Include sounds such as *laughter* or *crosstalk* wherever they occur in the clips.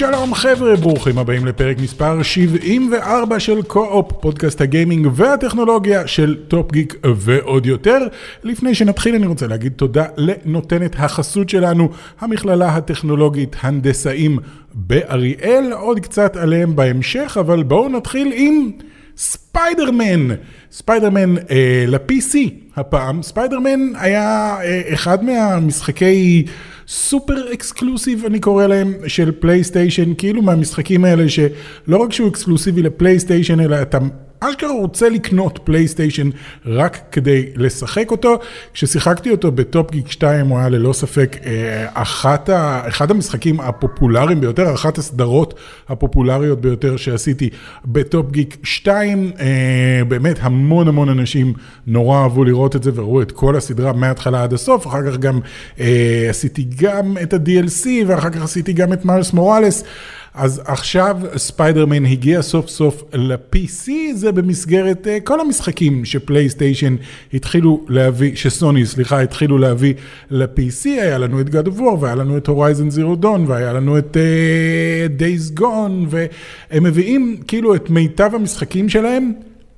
שלום חבר'ה, ברוכים הבאים לפרק מספר 74 של קו-אופ, פודקאסט ה gaming והטכנולוגיה של טופ גיק ועוד יותר. לפני שנתחיל אני רוצה להגיד תודה לנותנת החסות שלנו, המכללה הטכנולוגית הנדסאים באריאל, עוד קצת עליהם בהמשך, אבל בואו נתחיל עם ספיידרמן. ספיידרמן אה, ל-PC הפעם, ספיידרמן היה אה, אחד מהמשחקי... super exclusive אני קורא להם של פלייסטיישן, כאילו מהמשחקים האלה שלא רק שהוא אקסקלוסיבי לפלייסטיישן אלא אתה אשכרה רוצה לקנות פלייסטיישן רק כדי לשחק אותו. כששיחקתי אותו בטופ גיק 2 הוא היה ללא ספק אה, אחת ה, אחד המשחקים הפופולריים ביותר, אחת הסדרות הפופולריות ביותר שעשיתי בטופ גיק 2. אה, באמת המון המון אנשים נורא אהבו לראות את זה וראו את כל הסדרה מההתחלה עד הסוף, אחר כך גם אה, עשיתי גם את ה-DLC ואחר כך עשיתי גם את מיילס מוראלס. אז עכשיו ספיידרמן הגיע סוף סוף ל-PC, זה במסגרת uh, כל המשחקים שפלייסטיישן התחילו להביא, שסוני, סליחה, התחילו להביא ל-PC, היה לנו את God of War, והיה לנו את Horizon Zero Dawn, והיה לנו את uh, Days Gone, והם מביאים כאילו את מיטב המשחקים שלהם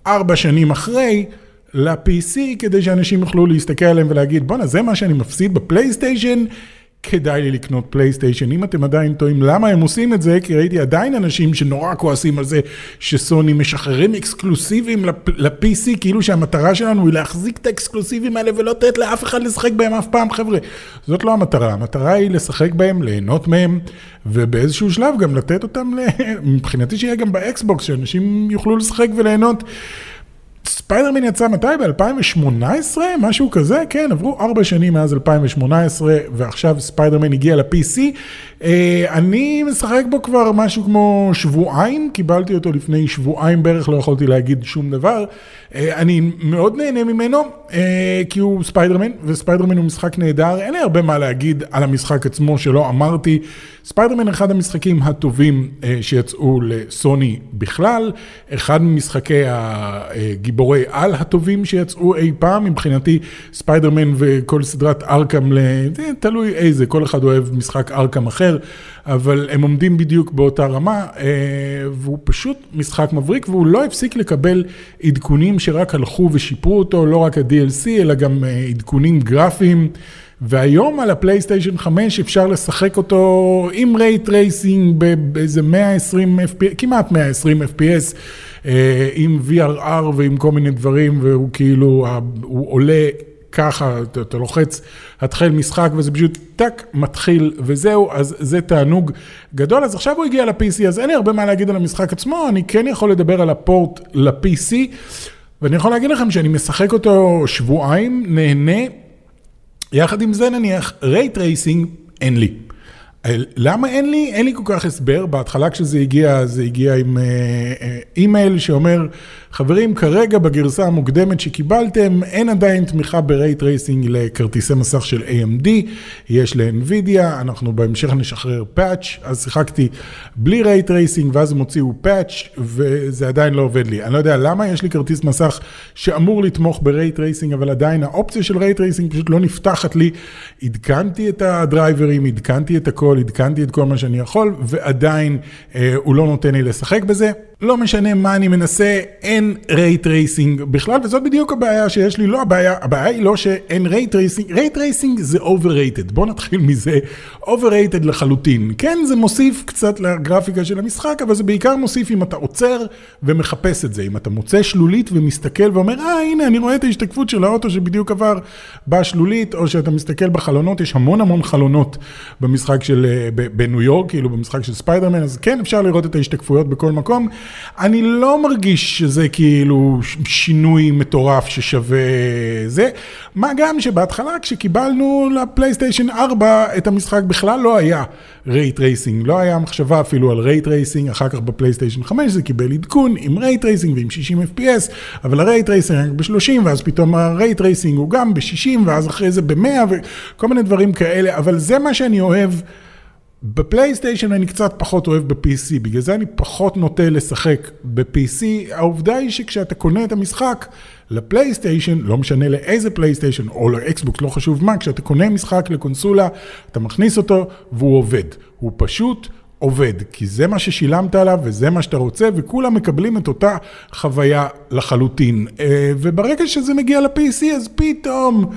ארבע שנים אחרי. ל-PC כדי שאנשים יוכלו להסתכל עליהם ולהגיד בואנה זה מה שאני מפסיד בפלייסטיישן כדאי לי לקנות פלייסטיישן. אם אתם עדיין טועים למה הם עושים את זה, כי ראיתי עדיין אנשים שנורא כועסים על זה שסוני משחררים אקסקלוסיבים ל-PC, כאילו שהמטרה שלנו היא להחזיק את האקסקלוסיבים האלה ולא לתת לאף אחד לשחק בהם אף פעם, חבר'ה. זאת לא המטרה, המטרה היא לשחק בהם, ליהנות מהם, ובאיזשהו שלב גם לתת אותם, *laughs* מבחינתי שיהיה גם באקסבוקס, שאנשים יוכלו לשחק וליהנות. ספיידרמן יצא מתי? ב-2018? משהו כזה? כן, עברו ארבע שנים מאז 2018, ועכשיו ספיידרמן הגיע ל-PC. אה, אני משחק בו כבר משהו כמו שבועיים, קיבלתי אותו לפני שבועיים בערך, לא יכולתי להגיד שום דבר. אה, אני מאוד נהנה ממנו, אה, כי הוא ספיידרמן, וספיידרמן הוא משחק נהדר. אין לי הרבה מה להגיד על המשחק עצמו שלא אמרתי. ספיידרמן אחד המשחקים הטובים שיצאו לסוני בכלל, אחד ממשחקי הגיבורי על הטובים שיצאו אי פעם, מבחינתי ספיידרמן וכל סדרת Arkham, תלוי איזה, כל אחד אוהב משחק Arkham אחר, אבל הם עומדים בדיוק באותה רמה, והוא פשוט משחק מבריק, והוא לא הפסיק לקבל עדכונים שרק הלכו ושיפרו אותו, לא רק ה-DLC, אלא גם עדכונים גרפיים. והיום על הפלייסטיישן 5 אפשר לשחק אותו עם ray tracing באיזה 120 FPS, כמעט 120 FPS, עם VRR ועם כל מיני דברים, והוא כאילו, הוא עולה ככה, אתה, אתה לוחץ, התחל משחק וזה פשוט טאק, מתחיל וזהו, אז זה תענוג גדול. אז עכשיו הוא הגיע ל-PC, אז אין לי הרבה מה להגיד על המשחק עצמו, אני כן יכול לדבר על ה port ל-PC, ואני יכול להגיד לכם שאני משחק אותו שבועיים, נהנה. יחד עם זה נניח, ray tracing אין לי. למה אין לי? אין לי כל כך הסבר. בהתחלה כשזה הגיע, זה הגיע עם אימייל שאומר, חברים, כרגע בגרסה המוקדמת שקיבלתם, אין עדיין תמיכה ב ray tracing לכרטיסי מסך של AMD, יש ל-NVIDIA, אנחנו בהמשך נשחרר patch, אז שיחקתי בלי ray tracing, ואז הם הוציאו patch, וזה עדיין לא עובד לי. אני לא יודע למה יש לי כרטיס מסך שאמור לתמוך ב ray tracing, אבל עדיין האופציה של ray tracing פשוט לא נפתחת לי. עדכנתי את הדרייברים, עדכנתי את הכל, עדכנתי את כל מה שאני יכול, ועדיין אה, הוא לא נותן לי לשחק בזה. לא משנה מה אני מנסה, אין ray tracing בכלל, וזאת בדיוק הבעיה שיש לי, לא הבעיה, הבעיה היא לא שאין ray tracing, ray tracing זה overrated, בוא נתחיל מזה, overrated לחלוטין. כן, זה מוסיף קצת לגרפיקה של המשחק, אבל זה בעיקר מוסיף אם אתה עוצר ומחפש את זה, אם אתה מוצא שלולית ומסתכל ואומר, אה, הנה, אני רואה את ההשתקפות של האוטו שבדיוק עבר בשלולית, או שאתה מסתכל בחלונות, יש המון המון חלונות במשחק של, בניו יורק, כאילו במשחק של ספיידרמן, אז כן, אפשר לראות את ההשתקפויות בכל מקום. אני לא מרגיש שזה כאילו שינוי מטורף ששווה זה, מה גם שבהתחלה כשקיבלנו לפלייסטיישן 4 את המשחק בכלל לא היה ray tracing, לא היה מחשבה אפילו על ray tracing, אחר כך בפלייסטיישן 5 זה קיבל עדכון עם ray tracing ועם 60 FPS, אבל ה ray tracing רק ב-30 ואז פתאום ה ray tracing הוא גם ב-60 ואז אחרי זה ב-100 וכל מיני דברים כאלה, אבל זה מה שאני אוהב. בפלייסטיישן אני קצת פחות אוהב ב-PC, בגלל זה אני פחות נוטה לשחק ב-PC. העובדה היא שכשאתה קונה את המשחק לפלייסטיישן, לא משנה לאיזה פלייסטיישן או לאקסבוקס, לא חשוב מה, כשאתה קונה משחק לקונסולה, אתה מכניס אותו והוא עובד. הוא פשוט עובד, כי זה מה ששילמת עליו וזה מה שאתה רוצה, וכולם מקבלים את אותה חוויה לחלוטין. אה, וברגע שזה מגיע ל-PC, אז פתאום...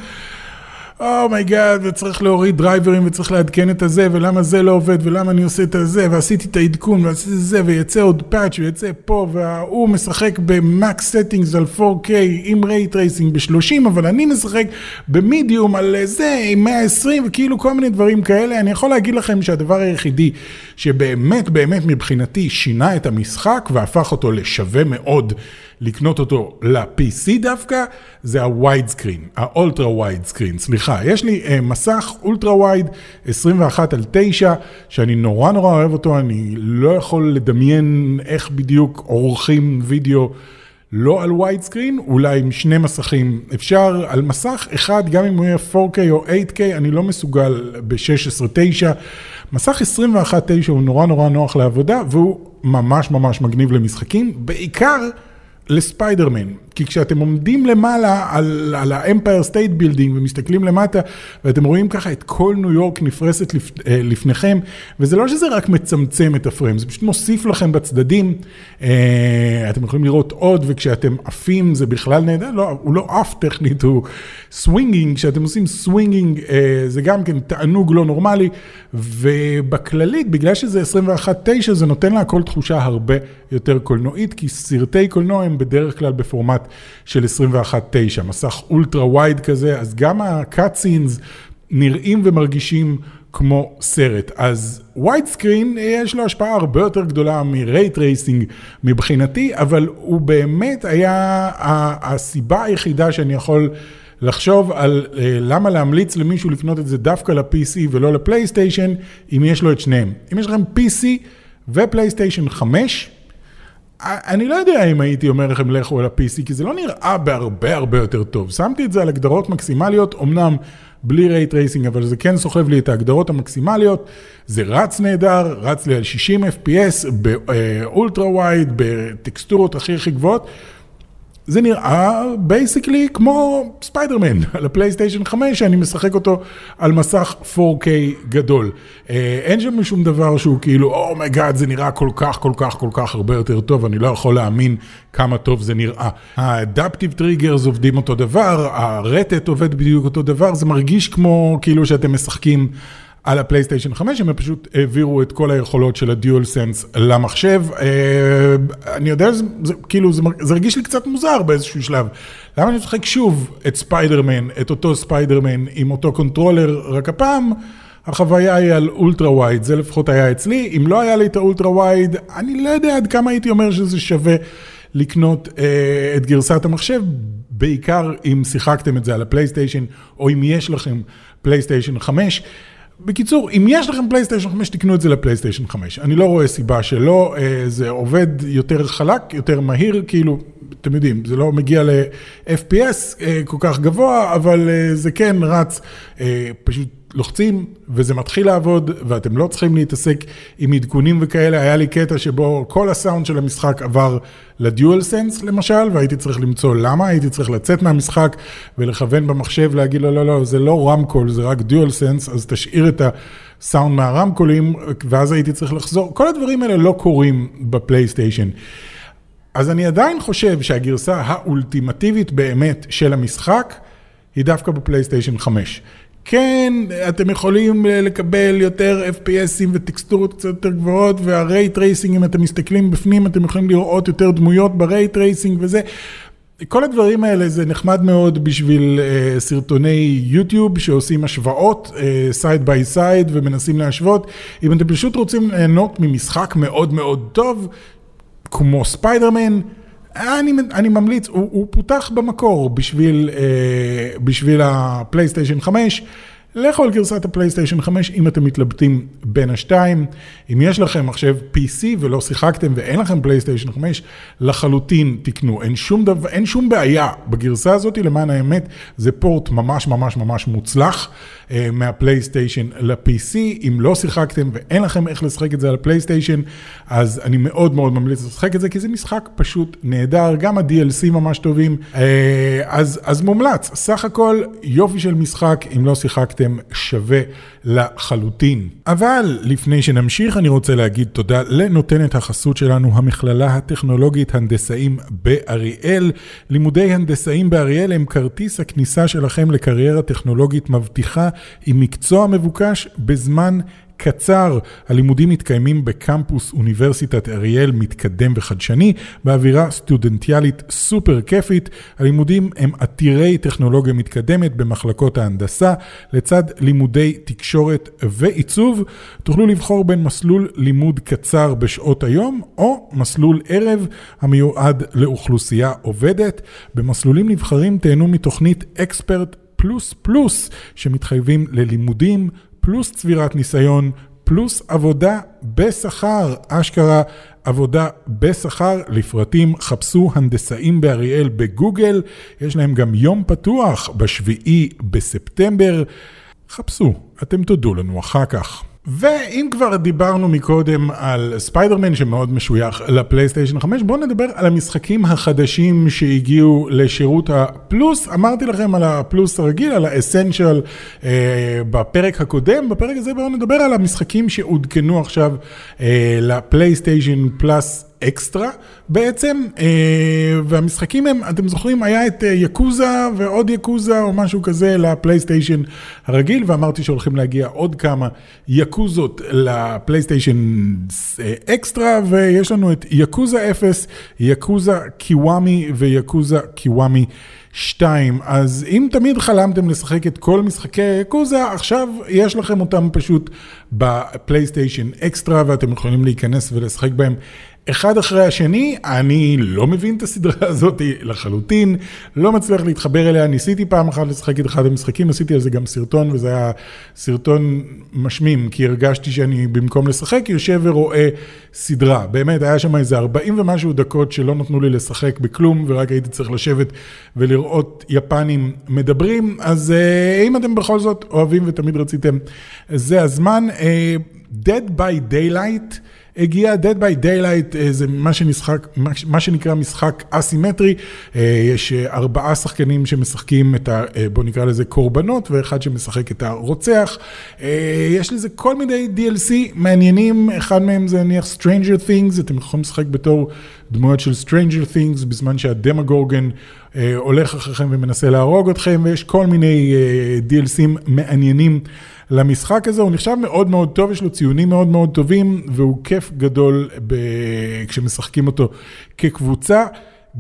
oh my god, וצריך להוריד דרייברים וצריך לעדכן את הזה, ולמה זה לא עובד, ולמה אני עושה את הזה, ועשיתי את העדכון, ועשיתי את זה, ויצא עוד patch ויצא פה, וההוא משחק ב max settings על 4K עם ray tracing ב-30, אבל אני משחק במדיום על זה עם 120, וכאילו כל מיני דברים כאלה. אני יכול להגיד לכם שהדבר היחידי שבאמת באמת מבחינתי שינה את המשחק והפך אותו לשווה מאוד לקנות אותו ל-PC דווקא, זה ה-wide screen, ה-ultra wide screen, סליחה, יש לי uh, מסך ultra wide 21 על 9, שאני נורא נורא אוהב אותו, אני לא יכול לדמיין איך בדיוק עורכים וידאו. לא על wide screen, אולי עם שני מסכים. אפשר על מסך אחד, גם אם הוא יהיה 4K או 8K, אני לא מסוגל ב-16-9. מסך 21-9 הוא נורא נורא נוח לעבודה, והוא ממש ממש מגניב למשחקים, בעיקר לספיידרמן. כי כשאתם עומדים למעלה על, על ה-Empire State Building ומסתכלים למטה, ואתם רואים ככה את כל ניו יורק נפרסת לפ, אה, לפניכם, וזה לא שזה רק מצמצם את הפריים, זה פשוט מוסיף לכם בצדדים, אה, אתם יכולים לראות עוד, וכשאתם עפים זה בכלל נהדר, לא, הוא לא עף טכנית, הוא swinging, כשאתם עושים swinging אה, זה גם כן תענוג לא נורמלי, ובכללית, בגלל שזה 21-9, זה נותן להכל תחושה הרבה יותר קולנועית, כי סרטי קולנוע הם בדרך כלל בפורמט של 21.9, מסך ultra wide כזה, אז גם ה cutscenes נראים ומרגישים כמו סרט. אז widescreen יש לו השפעה הרבה יותר גדולה מ ray tracing מבחינתי, אבל הוא באמת היה הסיבה היחידה שאני יכול... לחשוב על אה, למה להמליץ למישהו לקנות את זה דווקא ל-PC ולא לפלייסטיישן, אם יש לו את שניהם. אם יש לכם PC ופלייסטיישן 5, אני לא יודע אם הייתי אומר לכם לכו על ה-PC, כי זה לא נראה בהרבה הרבה יותר טוב. שמתי את זה על הגדרות מקסימליות, אמנם בלי ray tracing, אבל זה כן סוחב לי את ההגדרות המקסימליות. זה רץ נהדר, רץ לי על 60 FPS, ב ultra wide, בטקסטורות הכי הכי גבוהות. זה נראה basically כמו ספיידרמן *laughs* על הפלייסטיישן 5, שאני משחק אותו על מסך 4K גדול. אה, אין שם שום דבר שהוא כאילו, oh my god, זה נראה כל כך, כל כך, כל כך הרבה יותר טוב, אני לא יכול להאמין כמה טוב זה נראה. ה adaptive triggers עובדים אותו דבר, הרטט עובד בדיוק אותו דבר, זה מרגיש כמו כאילו שאתם משחקים. על הפלייסטיישן 5, הם פשוט העבירו את כל היכולות של ה DualSense למחשב. אה, אני יודע, זה, זה, כאילו, זה, זה הרגיש לי קצת מוזר באיזשהו שלב. למה אני משחק שוב את ספיידרמן, את אותו ספיידרמן עם אותו controller, רק הפעם החוויה היא על ultra wide, זה לפחות היה אצלי. אם לא היה לי את ה ultra wide, אני לא יודע עד כמה הייתי אומר שזה שווה לקנות אה, את גרסת המחשב, בעיקר אם שיחקתם את זה על הפלייסטיישן, או אם יש לכם פלייסטיישן 5. בקיצור, אם יש לכם פלייסטיישן 5, תקנו את זה לפלייסטיישן 5. אני לא רואה סיבה שלא, אה, זה עובד יותר חלק, יותר מהיר, כאילו, אתם יודעים, זה לא מגיע ל-FPS אה, כל כך גבוה, אבל אה, זה כן רץ פשוט לוחצים וזה מתחיל לעבוד ואתם לא צריכים להתעסק עם עדכונים וכאלה. היה לי קטע שבו כל הסאונד של המשחק עבר לדיואל סנס למשל, והייתי צריך למצוא למה, הייתי צריך לצאת מהמשחק ולכוון במחשב, להגיד לו, לא, לא, לא, זה לא רמקול, זה רק דיואל סנס, אז תשאיר את הסאונד מהרמקולים, ואז הייתי צריך לחזור. כל הדברים האלה לא קורים בפלייסטיישן. אז אני עדיין חושב שהגרסה האולטימטיבית באמת של המשחק היא דווקא בפלייסטיישן 5. כן, אתם יכולים לקבל יותר FPS ים וטקסטורות קצת יותר גבוהות, וה ray tracing, אם אתם מסתכלים בפנים, אתם יכולים לראות יותר דמויות ב ray tracing וזה. כל הדברים האלה זה נחמד מאוד בשביל אה, סרטוני יוטיוב שעושים השוואות side by side ומנסים להשוות. אם אתם פשוט רוצים ליהנות ממשחק מאוד מאוד טוב, כמו ספיידרמן, אני, אני ממליץ, הוא, הוא פותח במקור בשביל, אה, בשביל הפלייסטיישן 5, לכו על גרסת הפלייסטיישן 5 אם אתם מתלבטים בין השתיים. אם יש לכם מחשב PC ולא שיחקתם ואין לכם פלייסטיישן 5, לחלוטין תקנו. אין שום, דבר, אין שום בעיה בגרסה הזאת, למען האמת, זה port ממש ממש ממש מוצלח אה, מהפלייסטיישן ל-PC. אם לא שיחקתם ואין לכם איך לשחק את זה על הפלייסטיישן, אז אני מאוד מאוד ממליץ לשחק את זה, כי זה משחק פשוט נהדר, גם ה-DLC ממש טובים, אה, אז, אז מומלץ. סך הכל יופי של משחק, אם לא שיחקתם, שווה לחלוטין. אבל לפני שנמשיך, אני רוצה להגיד תודה לנותנת החסות שלנו, המכללה הטכנולוגית הנדסאים באריאל. לימודי הנדסאים באריאל הם כרטיס הכניסה שלכם לקריירה טכנולוגית מבטיחה עם מקצוע מבוקש בזמן קצר. הלימודים מתקיימים בקמפוס אוניברסיטת אריאל מתקדם וחדשני, באווירה סטודנטיאלית סופר כיפית. הלימודים הם עתירי טכנולוגיה מתקדמת במחלקות ההנדסה, לצד לימודי תקשורת ועיצוב. תוכלו לבחור בין מסלול לימוד קצר בשעות היום, או מסלול ערב המיועד לאוכלוסייה עובדת. במסלולים נבחרים תהנו מתוכנית אקספרט פלוס פלוס, שמתחייבים ללימודים, פלוס צבירת ניסיון, פלוס עבודה בשכר, אשכרה עבודה בשכר. לפרטים חפשו הנדסאים באריאל בגוגל, יש להם גם יום פתוח בשביעי בספטמבר. חפשו, אתם תודו לנו אחר כך. ואם כבר דיברנו מקודם על ספיידרמן שמאוד משוייך לפלייסטיישן 5, בואו נדבר על המשחקים החדשים שהגיעו לשירות הפלוס. אמרתי לכם על הפלוס הרגיל, על האסנשיאל אה, בפרק הקודם. בפרק הזה בואו נדבר על המשחקים שעודכנו עכשיו אה, לפלייסטיישן פלאס אקסטרה בעצם, אה, והמשחקים הם, אתם זוכרים, היה את אה, יקוזה ועוד יקוזה או משהו כזה לפלייסטיישן הרגיל, ואמרתי שהולכים להגיע עוד כמה יקוזות לפלייסטיישן אה, אקסטרה, ויש לנו את יקוזה 0, יקוזה קיוואמי ויקוזה קיוואמי 2. אז אם תמיד חלמתם לשחק את כל משחקי יקוזה, עכשיו יש לכם אותם פשוט בפלייסטיישן אקסטרה, ואתם יכולים להיכנס ולשחק בהם. אחד אחרי השני, אני לא מבין את הסדרה *laughs* הזאת לחלוטין, לא מצליח להתחבר אליה, ניסיתי פעם אחת לשחק את אחד המשחקים, עשיתי על זה גם סרטון, וזה היה סרטון משמים, כי הרגשתי שאני במקום לשחק יושב ורואה סדרה. באמת, היה שם איזה 40 ומשהו דקות שלא נתנו לי לשחק בכלום, ורק הייתי צריך לשבת ולראות יפנים מדברים, אז אה, אם אתם בכל זאת אוהבים ותמיד רציתם, זה הזמן. אה, Dead by Daylight. הגיע Dead by Daylight, אה, זה מה, שנשחק, מה שנקרא משחק אסימטרי, אה, יש אה, ארבעה שחקנים שמשחקים את ה... בוא נקרא לזה קורבנות, ואחד שמשחק את הרוצח. יש לזה כל מיני DLC מעניינים, אחד מהם זה נניח Stranger Things, אתם יכולים לשחק בתור דמויות של Stranger Things, בזמן שהדמגורגן הולך אחריכם ומנסה להרוג אתכם, ויש כל מיני DLCים מעניינים. למשחק הזה, הוא נחשב מאוד מאוד טוב, יש לו ציונים מאוד מאוד טובים, והוא כיף גדול ב... כשמשחקים אותו כקבוצה.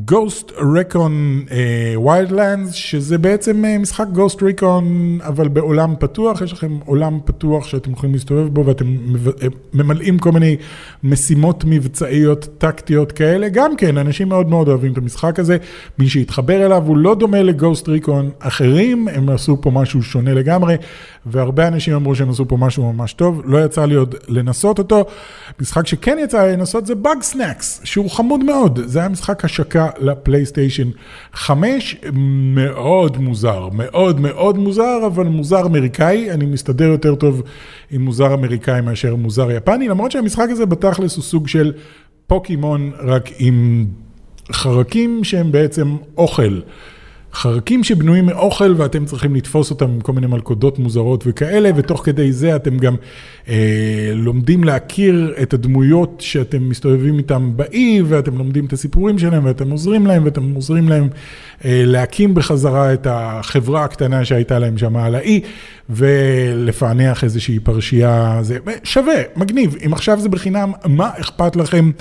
Ghost Recon uh, Wildlands, שזה בעצם uh, משחק Ghost Recon, אבל בעולם פתוח, יש לכם עולם פתוח שאתם יכולים להסתובב בו ואתם אה, ממלאים כל מיני משימות מבצעיות, טקטיות כאלה. גם כן, אנשים מאוד מאוד אוהבים את המשחק הזה, מי שיתחבר אליו, הוא לא דומה לגוסט ריקון אחרים, הם עשו פה משהו שונה לגמרי, והרבה אנשים אמרו שהם עשו פה משהו ממש טוב, לא יצא לי עוד לנסות אותו. משחק שכן יצא לי לנסות זה Bug Snacks, שהוא חמוד מאוד, זה היה משחק השקה. לפלייסטיישן 5, מאוד מוזר, מאוד מאוד מוזר, אבל מוזר אמריקאי, אני מסתדר יותר טוב עם מוזר אמריקאי מאשר מוזר יפני, למרות שהמשחק הזה בתכלס הוא סוג של פוקימון, רק עם חרקים שהם בעצם אוכל. חרקים שבנויים מאוכל ואתם צריכים לתפוס אותם עם כל מיני מלכודות מוזרות וכאלה, ותוך כדי זה אתם גם אה, לומדים להכיר את הדמויות שאתם מסתובבים איתם באי, ואתם לומדים את הסיפורים שלהם, ואתם עוזרים להם, ואתם עוזרים להם אה, להקים בחזרה את החברה הקטנה שהייתה להם שם על האי, ולפענח איזושהי פרשייה, זה שווה, מגניב. אם עכשיו זה בחינם, מה אכפת לכם?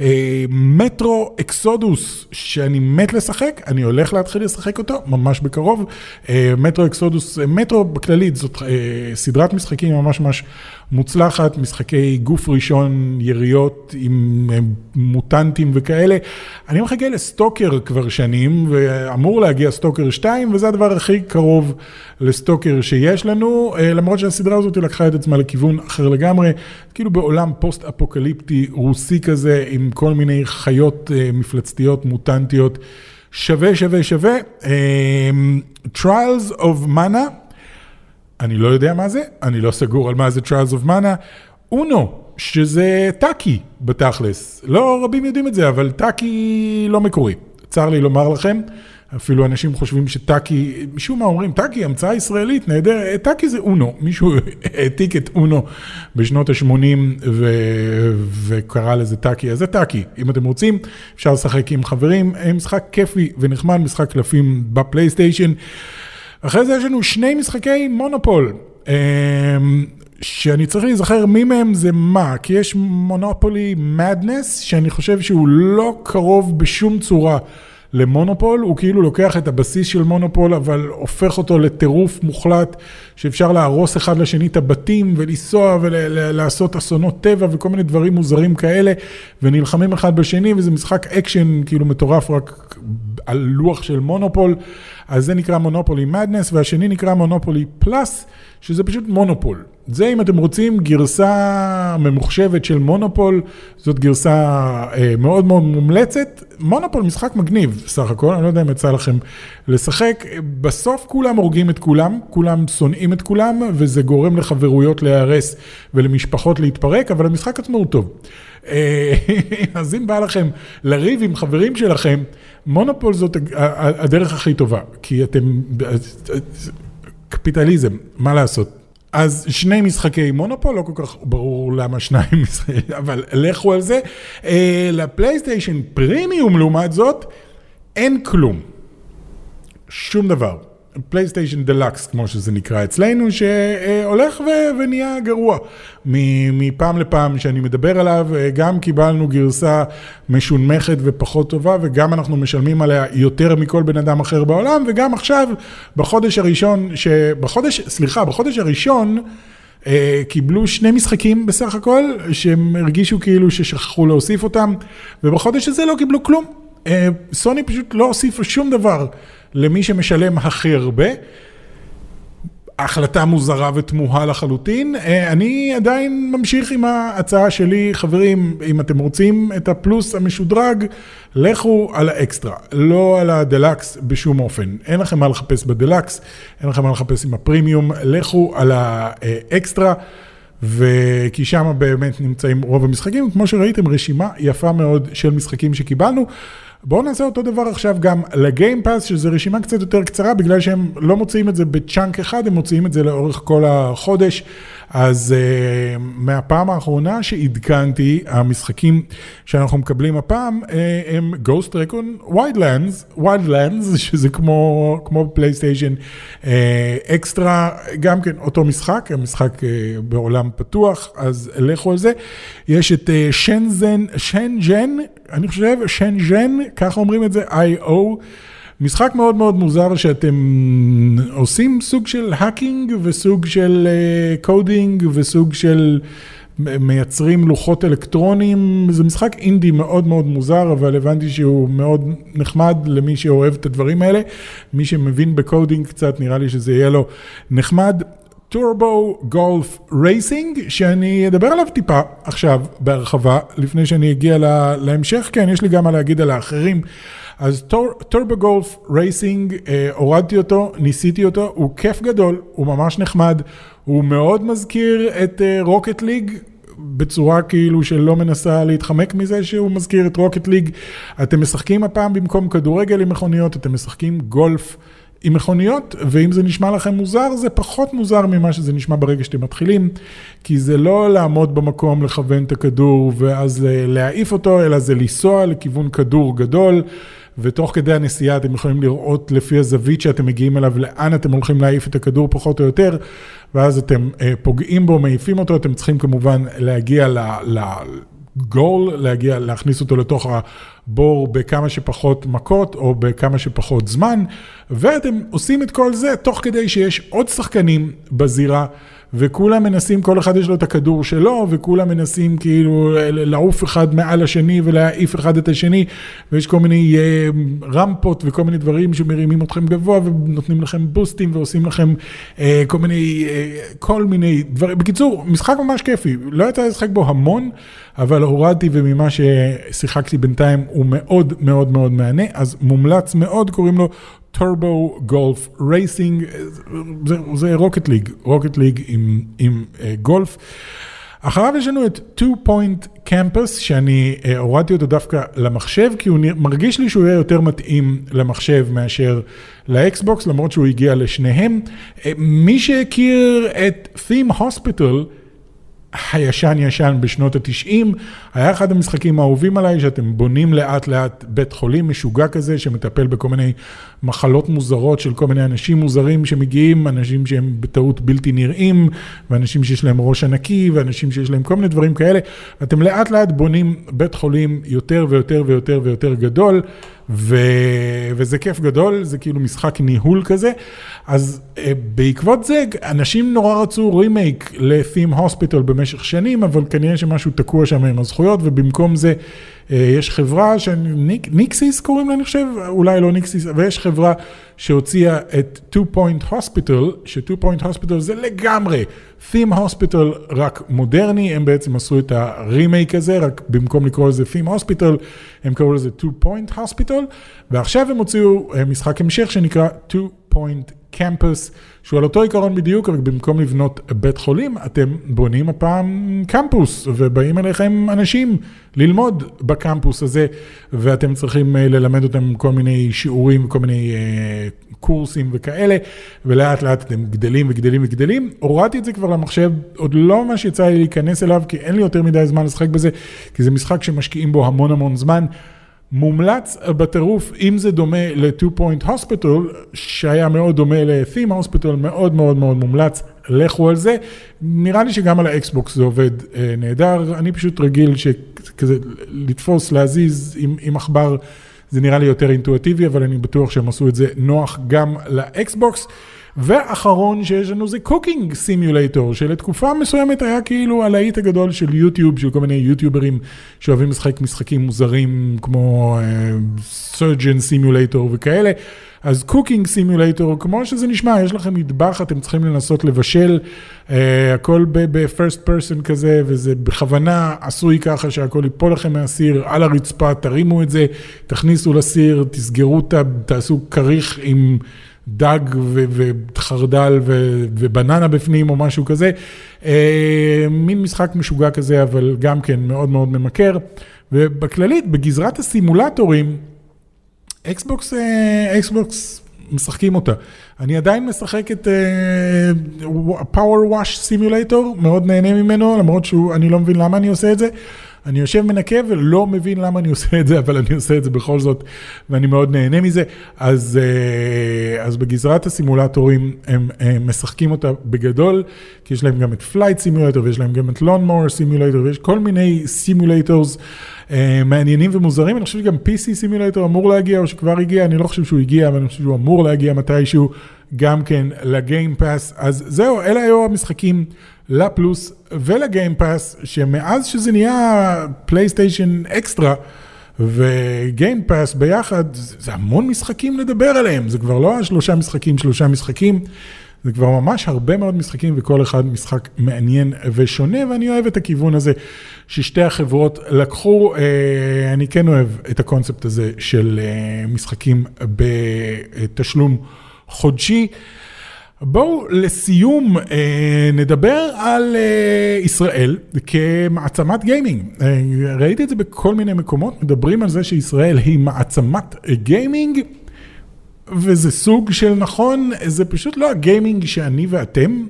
אה, מטרו אקסודוס, שאני מת לשחק, אני הולך להתחיל לשחק אותו ממש בקרוב. מטרו אקסודוס, מטרו בכללית, זאת סדרת משחקים ממש ממש מוצלחת, משחקי גוף ראשון, יריות עם מוטנטים וכאלה. אני מחכה לסטוקר כבר שנים, ואמור להגיע סטוקר 2, וזה הדבר הכי קרוב ל Stalker שיש לנו, למרות שהסדרה הזאת לקחה את עצמה לכיוון אחר לגמרי, כאילו בעולם פוסט-אפוקליפטי רוסי כזה, עם כל מיני חיות מפלצתיות, מוטנטיות. שווה, שווה, שווה. Trials of Mana, אני לא יודע מה זה, אני לא סגור על מה זה Trials of Mana. אונו, שזה טאקי בתכלס. לא רבים יודעים את זה, אבל טאקי לא מקורי. צר לי לומר לכם, אפילו אנשים חושבים שטאקי, משום מה אומרים, טאקי, המצאה ישראלית, נהדר, טאקי זה אונו. מישהו *laughs* העתיק את אונו בשנות ה-80 ו- וקרא לזה טאקי, אז זה טאקי. אם אתם רוצים, אפשר לשחק עם חברים, משחק כיפי ונחמד, משחק קלפים בפלייסטיישן. אחרי זה יש לנו שני משחקי מונופול, שאני צריך להיזכר מי מהם זה מה, כי יש מונופולי מדנס, שאני חושב שהוא לא קרוב בשום צורה למונופול, הוא כאילו לוקח את הבסיס של מונופול, אבל הופך אותו לטירוף מוחלט, שאפשר להרוס אחד לשני את הבתים, ולנסוע ולעשות אסונות טבע וכל מיני דברים מוזרים כאלה, ונלחמים אחד בשני, וזה משחק אקשן כאילו מטורף רק על לוח של מונופול. אז זה נקרא Monopoly Madness, והשני נקרא Monopoly Plus, שזה פשוט מונופול. זה אם אתם רוצים גרסה ממוחשבת של מונופול, זאת גרסה אה, מאוד מאוד מומלצת. מונופול משחק מגניב סך הכל, אני לא יודע אם יצא לכם לשחק. בסוף כולם הורגים את כולם, כולם שונאים את כולם, וזה גורם לחברויות להיהרס ולמשפחות להתפרק, אבל המשחק עצמו הוא טוב. *laughs* אז אם בא לכם לריב עם חברים שלכם, מונופול זאת הדרך הכי טובה, כי אתם, קפיטליזם, מה לעשות? אז שני משחקי מונופול, לא כל כך ברור למה שניים, *laughs* אבל לכו על זה. לפלייסטיישן פרימיום לעומת זאת, אין כלום. שום דבר. פלייסטיישן דלקס, כמו שזה נקרא אצלנו, שהולך ונהיה גרוע. מפעם לפעם שאני מדבר עליו, גם קיבלנו גרסה משונמכת ופחות טובה, וגם אנחנו משלמים עליה יותר מכל בן אדם אחר בעולם, וגם עכשיו, בחודש הראשון, בחודש, סליחה, בחודש הראשון, קיבלו שני משחקים בסך הכל, שהם הרגישו כאילו ששכחו להוסיף אותם, ובחודש הזה לא קיבלו כלום. סוני פשוט לא הוסיפה שום דבר. למי שמשלם הכי הרבה. החלטה מוזרה ותמוהה לחלוטין. אני עדיין ממשיך עם ההצעה שלי, חברים, אם אתם רוצים את הפלוס המשודרג, לכו על האקסטרה, לא על הדלקס בשום אופן. אין לכם מה לחפש בדלקס, אין לכם מה לחפש עם הפרימיום, לכו על האקסטרה. וכי שם באמת נמצאים רוב המשחקים, כמו שראיתם רשימה יפה מאוד של משחקים שקיבלנו. בואו נעשה אותו דבר עכשיו גם ל Game Pass, שזו רשימה קצת יותר קצרה, בגלל שהם לא מוציאים את זה ב chunk אחד, הם מוציאים את זה לאורך כל החודש. אז אה, מהפעם האחרונה שעדכנתי, המשחקים שאנחנו מקבלים הפעם אה, הם Ghost Recon Wildlands, Wildlands, *laughs* שזה כמו, כמו פלייסטיישן אקסטרה, גם כן אותו משחק, המשחק אה, בעולם פתוח, אז לכו על זה. יש את אה, Shenzhen, Shenzhen, אני חושב, Shenzhen, ככה אומרים את זה, I.O. משחק מאוד מאוד מוזר שאתם עושים סוג של hacking וסוג של coding וסוג של מייצרים לוחות אלקטרוניים, זה משחק אינדי מאוד מאוד מוזר, אבל הבנתי שהוא מאוד נחמד למי שאוהב את הדברים האלה. מי שמבין ב coding קצת, נראה לי שזה יהיה לו נחמד. Turbo Golf Racing, שאני אדבר עליו טיפה עכשיו בהרחבה, לפני שאני אגיע לה, להמשך, כן, יש לי גם מה להגיד על האחרים. אז Turbo Golf Racing, הורדתי אותו, ניסיתי אותו, הוא כיף גדול, הוא ממש נחמד, הוא מאוד מזכיר את רוקט uh, ליג, בצורה כאילו שלא מנסה להתחמק מזה שהוא מזכיר את רוקט ליג. אתם משחקים הפעם במקום כדורגל עם מכוניות, אתם משחקים גולף. עם מכוניות, ואם זה נשמע לכם מוזר, זה פחות מוזר ממה שזה נשמע ברגע שאתם מתחילים, כי זה לא לעמוד במקום, לכוון את הכדור ואז להעיף אותו, אלא זה לנסוע לכיוון כדור גדול, ותוך כדי הנסיעה אתם יכולים לראות לפי הזווית שאתם מגיעים אליו, לאן אתם הולכים להעיף את הכדור פחות או יותר, ואז אתם פוגעים בו, מעיפים אותו, אתם צריכים כמובן להגיע ל... ל גול, להגיע, להכניס אותו לתוך הבור בכמה שפחות מכות או בכמה שפחות זמן, ואתם עושים את כל זה תוך כדי שיש עוד שחקנים בזירה, וכולם מנסים, כל אחד יש לו את הכדור שלו, וכולם מנסים כאילו לעוף אחד מעל השני ולהעיף אחד את השני, ויש כל מיני אה, רמפות וכל מיני דברים שמרימים אתכם גבוה ונותנים לכם בוסטים ועושים לכם אה, כל מיני, אה, כל מיני דברים. בקיצור, משחק ממש כיפי, לא יצא לשחק בו המון, אבל הורדתי וממה ששיחקתי בינתיים הוא מאוד מאוד מאוד מהנה, אז מומלץ מאוד, קוראים לו Turbo Golf Racing, זה Rocket League, Rocket League עם, עם אה, גולף. אחריו יש לנו את 2 Point Campus, שאני אה, הורדתי אותו דווקא למחשב, כי הוא מרגיש לי שהוא יהיה יותר מתאים למחשב מאשר לאקסבוקס, למרות שהוא הגיע לשניהם. Uh, מי שהכיר את Theme Hospital, הישן ישן בשנות התשעים, היה אחד המשחקים האהובים עליי, שאתם בונים לאט לאט בית חולים משוגע כזה, שמטפל בכל מיני מחלות מוזרות של כל מיני אנשים מוזרים שמגיעים, אנשים שהם בטעות בלתי נראים, ואנשים שיש להם ראש ענקי, ואנשים שיש להם כל מיני דברים כאלה. אתם לאט לאט בונים בית חולים יותר ויותר ויותר ויותר גדול. ו... וזה כיף גדול, זה כאילו משחק ניהול כזה. אז אה, בעקבות זה, אנשים נורא רצו רימייק ל-Theme Hospital במשך שנים, אבל כנראה שמשהו תקוע שם עם הזכויות, ובמקום זה אה, יש חברה, ניקסיס קוראים לה, אני חושב, אולי לא ניקסיס, אבל יש חברה שהוציאה את 2 Point Hospital, ש-2 Point Hospital זה לגמרי Theme Hospital רק מודרני, הם בעצם עשו את הרימייק הזה, רק במקום לקרוא לזה Theme Hospital, הם קראו לזה 2 Point Hospital, ועכשיו הם הוציאו אה, משחק המשך שנקרא 2 Point קמפוס, שהוא על אותו עיקרון בדיוק, רק במקום לבנות בית חולים, אתם בונים הפעם קמפוס, ובאים אליכם אנשים ללמוד בקמפוס הזה, ואתם צריכים אה, ללמד אותם כל מיני שיעורים, כל מיני uh, קורסים וכאלה, ולאט לאט אתם גדלים וגדלים וגדלים. הורדתי את זה כבר למחשב, עוד לא ממש יצא לי להיכנס אליו, כי אין לי יותר מדי זמן לשחק בזה, כי זה משחק שמשקיעים בו המון המון זמן. מומלץ בטירוף, אם זה דומה ל-2 Point Hospital, שהיה מאוד דומה ל-Theme Hospital, מאוד מאוד מאוד מומלץ, לכו על זה. נראה לי שגם על האקסבוקס זה עובד אה, נהדר, אני פשוט רגיל שכזה לתפוס, להזיז עם, עכבר, זה נראה לי יותר אינטואטיבי, אבל אני בטוח שהם עשו את זה נוח גם לאקסבוקס. ואחרון שיש לנו זה Cooking Simulator, שלתקופה מסוימת היה כאילו הלהיט הגדול של יוטיוב, של כל מיני יוטיוברים שאוהבים לשחק משחקים מוזרים כמו Surgeon אה, Simulator וכאלה. אז Cooking Simulator, כמו שזה נשמע, יש לכם מטבח, אתם צריכים לנסות לבשל, אה, הכל ב-first person כזה, וזה בכוונה עשוי ככה שהכל ייפול לכם מהסיר על הרצפה, תרימו את זה, תכניסו לסיר, תסגרו, תעשו כריך עם... דג וחרדל ובננה בפנים או משהו כזה. אה, מין משחק משוגע כזה, אבל גם כן מאוד מאוד ממכר. ובכללית, בגזרת הסימולטורים, אקסבוקס, אה, אקסבוקס משחקים אותה. אני עדיין משחק את PowerWash Simulator, מאוד נהנה ממנו, למרות שאני לא מבין למה אני עושה את זה. אני יושב מנקה ולא מבין למה אני עושה את זה, אבל אני עושה את זה בכל זאת, ואני מאוד נהנה מזה. אז, אה, אז בגזרת הסימולטורים הם, הם משחקים אותה בגדול, כי יש להם גם את Flight Simulator, ויש להם גם את Lawn Mower Simulator, ויש כל מיני simulators. אה, מעניינים ומוזרים, אני חושב שגם PC Simulator אמור להגיע או שכבר הגיע, אני לא חושב שהוא הגיע, אבל אני חושב שהוא אמור להגיע מתישהו גם כן ל-Game Pass. אז זהו, אלה היו המשחקים לפלוס ול-Game Pass, שמאז שזה נהיה PlayStation Extra ו-Game Pass ביחד, זה המון משחקים לדבר עליהם, זה כבר לא השלושה משחקים, שלושה משחקים. זה כבר ממש הרבה מאוד משחקים וכל אחד משחק מעניין ושונה ואני אוהב את הכיוון הזה ששתי החברות לקחו, אה, אני כן אוהב את הקונספט הזה של אה, משחקים בתשלום חודשי. בואו לסיום אה, נדבר על ישראל כמעצמת גיימינג. ראיתי את זה בכל מיני מקומות, מדברים על זה שישראל היא מעצמת גיימינג, וזה סוג של נכון, זה פשוט לא הגיימינג שאני ואתם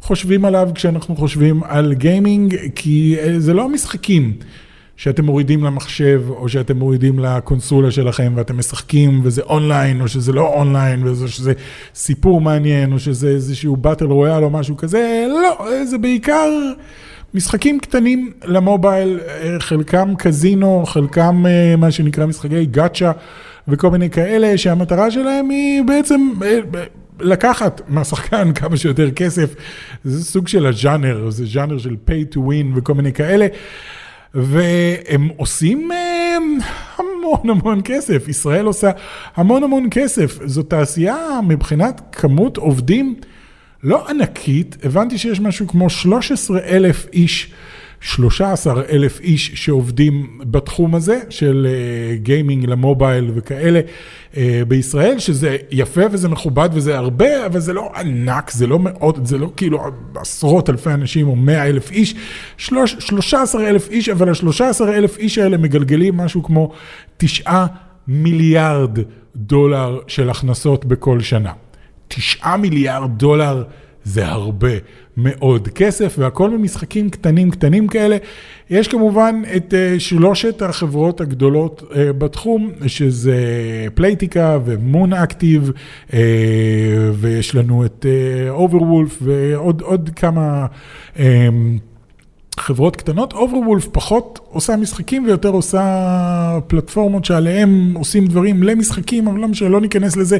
חושבים עליו כשאנחנו חושבים על גיימינג, כי זה לא המשחקים. שאתם מורידים למחשב, או שאתם מורידים לקונסולה שלכם ואתם משחקים וזה אונליין, או שזה לא אונליין, או שזה סיפור מעניין, או שזה איזשהו battle royale או משהו כזה, לא, זה בעיקר משחקים קטנים למובייל, חלקם קזינו, חלקם אה, מה שנקרא משחקי גאצ'ה וכל מיני כאלה, שהמטרה שלהם היא בעצם... אה, לקחת מהשחקן כמה שיותר כסף, זה סוג של הז'אנר, זה ז'אנר של pay to win וכל מיני כאלה. והם עושים אה, המון המון כסף, ישראל עושה המון המון כסף. זו תעשייה מבחינת כמות עובדים לא ענקית, הבנתי שיש משהו כמו 13 אלף איש. 13 אלף איש שעובדים בתחום הזה של גיימינג uh, למובייל וכאלה uh, בישראל, שזה יפה וזה מכובד וזה הרבה, אבל זה לא ענק, זה לא מאות, זה לא כאילו עשרות אלפי אנשים או 100 אלף איש, 13 אלף איש, אבל ה-13 אלף איש האלה מגלגלים משהו כמו 9 מיליארד דולר של הכנסות בכל שנה. 9 מיליארד דולר זה הרבה מאוד כסף, והכל במשחקים קטנים קטנים כאלה. יש כמובן את אה, שלושת החברות הגדולות אה, בתחום, שזה פלייטיקה ומון אקטיב, אה, ויש לנו את Overwolf ועוד כמה... חברות קטנות, Overwolf פחות עושה משחקים ויותר עושה פלטפורמות שעליהם עושים דברים למשחקים, אבל לא משנה, לא ניכנס לזה.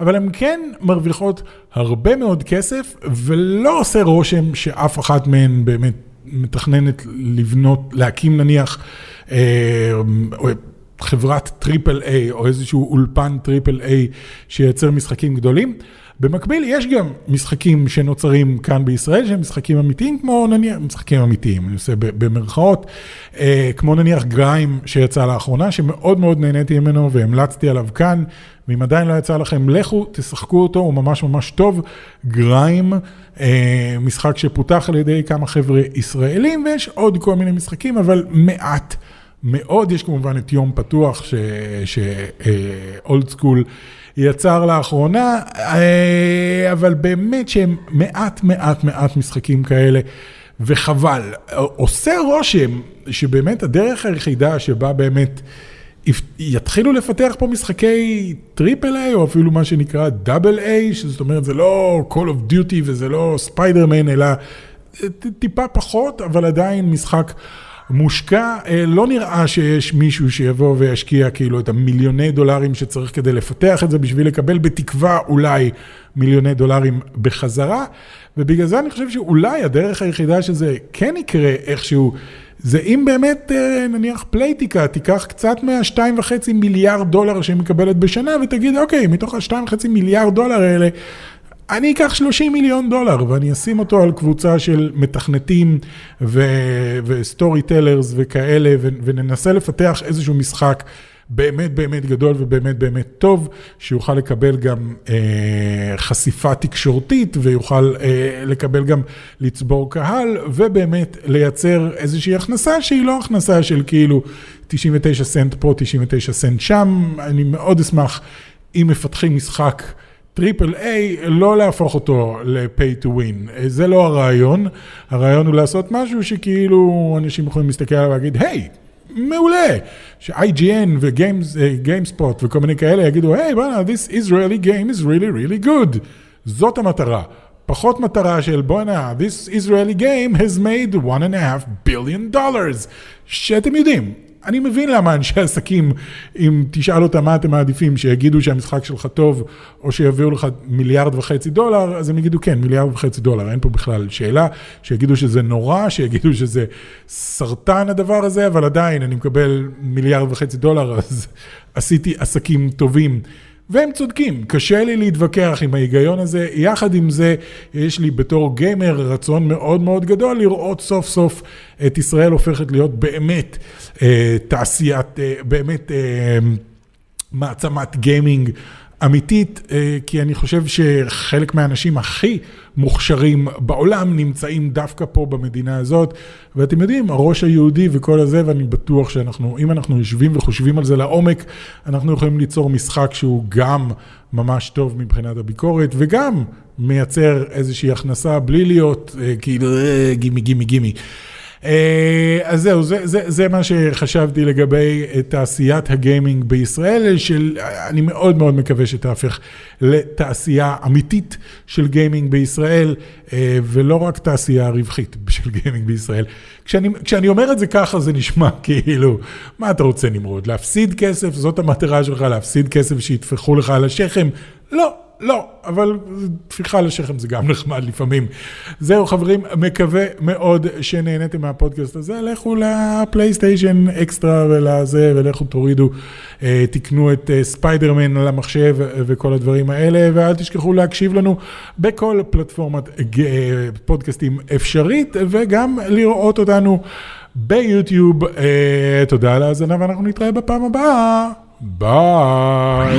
אבל הן כן מרוויחות הרבה מאוד כסף, ולא עושה רושם שאף אחת מהן באמת מתכננת לבנות, להקים נניח אה, חברת triple A, או איזשהו אולפן triple A שייצר משחקים גדולים. במקביל, יש גם משחקים שנוצרים כאן בישראל, שהם משחקים אמיתיים, כמו נניח, משחקים אמיתיים, אני עושה במרכאות, אה, כמו נניח GRIME שיצא לאחרונה, שמאוד מאוד נהניתי ממנו והמלצתי עליו כאן, ואם עדיין לא יצא לכם, לכו, תשחקו אותו, הוא ממש ממש טוב. GRIME, אה, משחק שפותח על ידי כמה חבר'ה ישראלים, ויש עוד כל מיני משחקים, אבל מעט מאוד. יש כמובן את יום פתוח, ש-Old School. אה, יצר לאחרונה, אה, אבל באמת שהם מעט מעט מעט משחקים כאלה, וחבל. עושה רושם שבאמת הדרך היחידה שבה באמת יתחילו לפתח פה משחקי triple A, או אפילו מה שנקרא double A, זאת אומרת זה לא Call of Duty וזה לא ספיידרמן, אלא טיפה פחות, אבל עדיין משחק. מושקע, אה, לא נראה שיש מישהו שיבוא וישקיע כאילו את המיליוני דולרים שצריך כדי לפתח את זה בשביל לקבל בתקווה אולי מיליוני דולרים בחזרה, ובגלל זה אני חושב שאולי הדרך היחידה שזה כן יקרה איכשהו, זה אם באמת אה, נניח פלייטיקה תיקח קצת מה-2.5 מיליארד דולר שהיא מקבלת בשנה ותגיד אוקיי, מתוך ה-2.5 מיליארד דולר האלה אני אקח 30 מיליון דולר ואני אשים אותו על קבוצה של מתכנתים ו-storytellers וכאלה, וננסה לפתח איזשהו משחק באמת באמת גדול ובאמת באמת טוב, שיוכל לקבל גם אה, חשיפה תקשורתית ויוכל אה, לקבל גם לצבור קהל, ובאמת לייצר איזושהי הכנסה שהיא לא הכנסה של כאילו 99 סנט פה, 99 סנט שם. אני מאוד אשמח אם מפתחים משחק. triple A, לא להפוך אותו ל-pay to win, זה לא הרעיון, הרעיון הוא לעשות משהו שכאילו אנשים יכולים להסתכל עליו ולהגיד, היי, hey, מעולה, ש-IGN ו-GameSpot וכל מיני כאלה יגידו, היי, בוא'נה, this Israeli game is really really good, זאת המטרה. פחות מטרה של בואנה, this Israeli game has made one and a half billion dollars, שאתם יודעים, אני מבין למה אנשי עסקים, אם תשאל אותם מה אתם מעדיפים, שיגידו שהמשחק שלך טוב, או שיביאו לך מיליארד וחצי דולר, אז הם יגידו כן, מיליארד וחצי דולר, אין פה בכלל שאלה, שיגידו שזה נורא, שיגידו שזה סרטן הדבר הזה, אבל עדיין אני מקבל מיליארד וחצי דולר, אז עשיתי עסקים טובים. והם צודקים, קשה לי להתווכח עם ההיגיון הזה, יחד עם זה יש לי בתור גיימר רצון מאוד מאוד גדול לראות סוף סוף את ישראל הופכת להיות באמת אה, תעשיית, אה, באמת אה, מעצמת גיימינג אמיתית, אה, כי אני חושב שחלק מהאנשים הכי מוכשרים בעולם נמצאים דווקא פה במדינה הזאת, ואתם יודעים, הראש היהודי וכל הזה, ואני בטוח שאנחנו, אם אנחנו יושבים וחושבים על זה לעומק, אנחנו יכולים ליצור משחק שהוא גם ממש טוב מבחינת הביקורת, וגם מייצר איזושהי הכנסה בלי להיות אה, כאילו gimme gimme gimme. אה, אז זהו, זה, זה, זה מה שחשבתי לגבי תעשיית הגיימינג בישראל, של, אני מאוד מאוד מקווה שתהפך לתעשייה אמיתית של גיימינג בישראל, אה, ולא רק תעשייה רווחית של גיימינג בישראל. כשאני, כשאני אומר את זה ככה, זה נשמע *laughs* כאילו, מה אתה רוצה נמרוד? להפסיד כסף? זאת המטרה שלך, להפסיד כסף שיטפחו לך על השכם? לא, לא, אבל טפיחה לשכם זה גם נחמד לפעמים. זהו חברים, מקווה מאוד שנהניתם מהפודקאסט הזה, לכו לפלייסטיישן אקסטרה ולזה, ולכו תורידו, אה, תקנו את אה, ספיידרמן על המחשב וכל הדברים האלה, ואל תשכחו להקשיב לנו בכל פלטפורמת אה, פודקאסטים אפשרית, וגם לראות אותנו ביוטיוב. תודה על ההאזנה ואנחנו נתראה בפעם הבאה. ביי.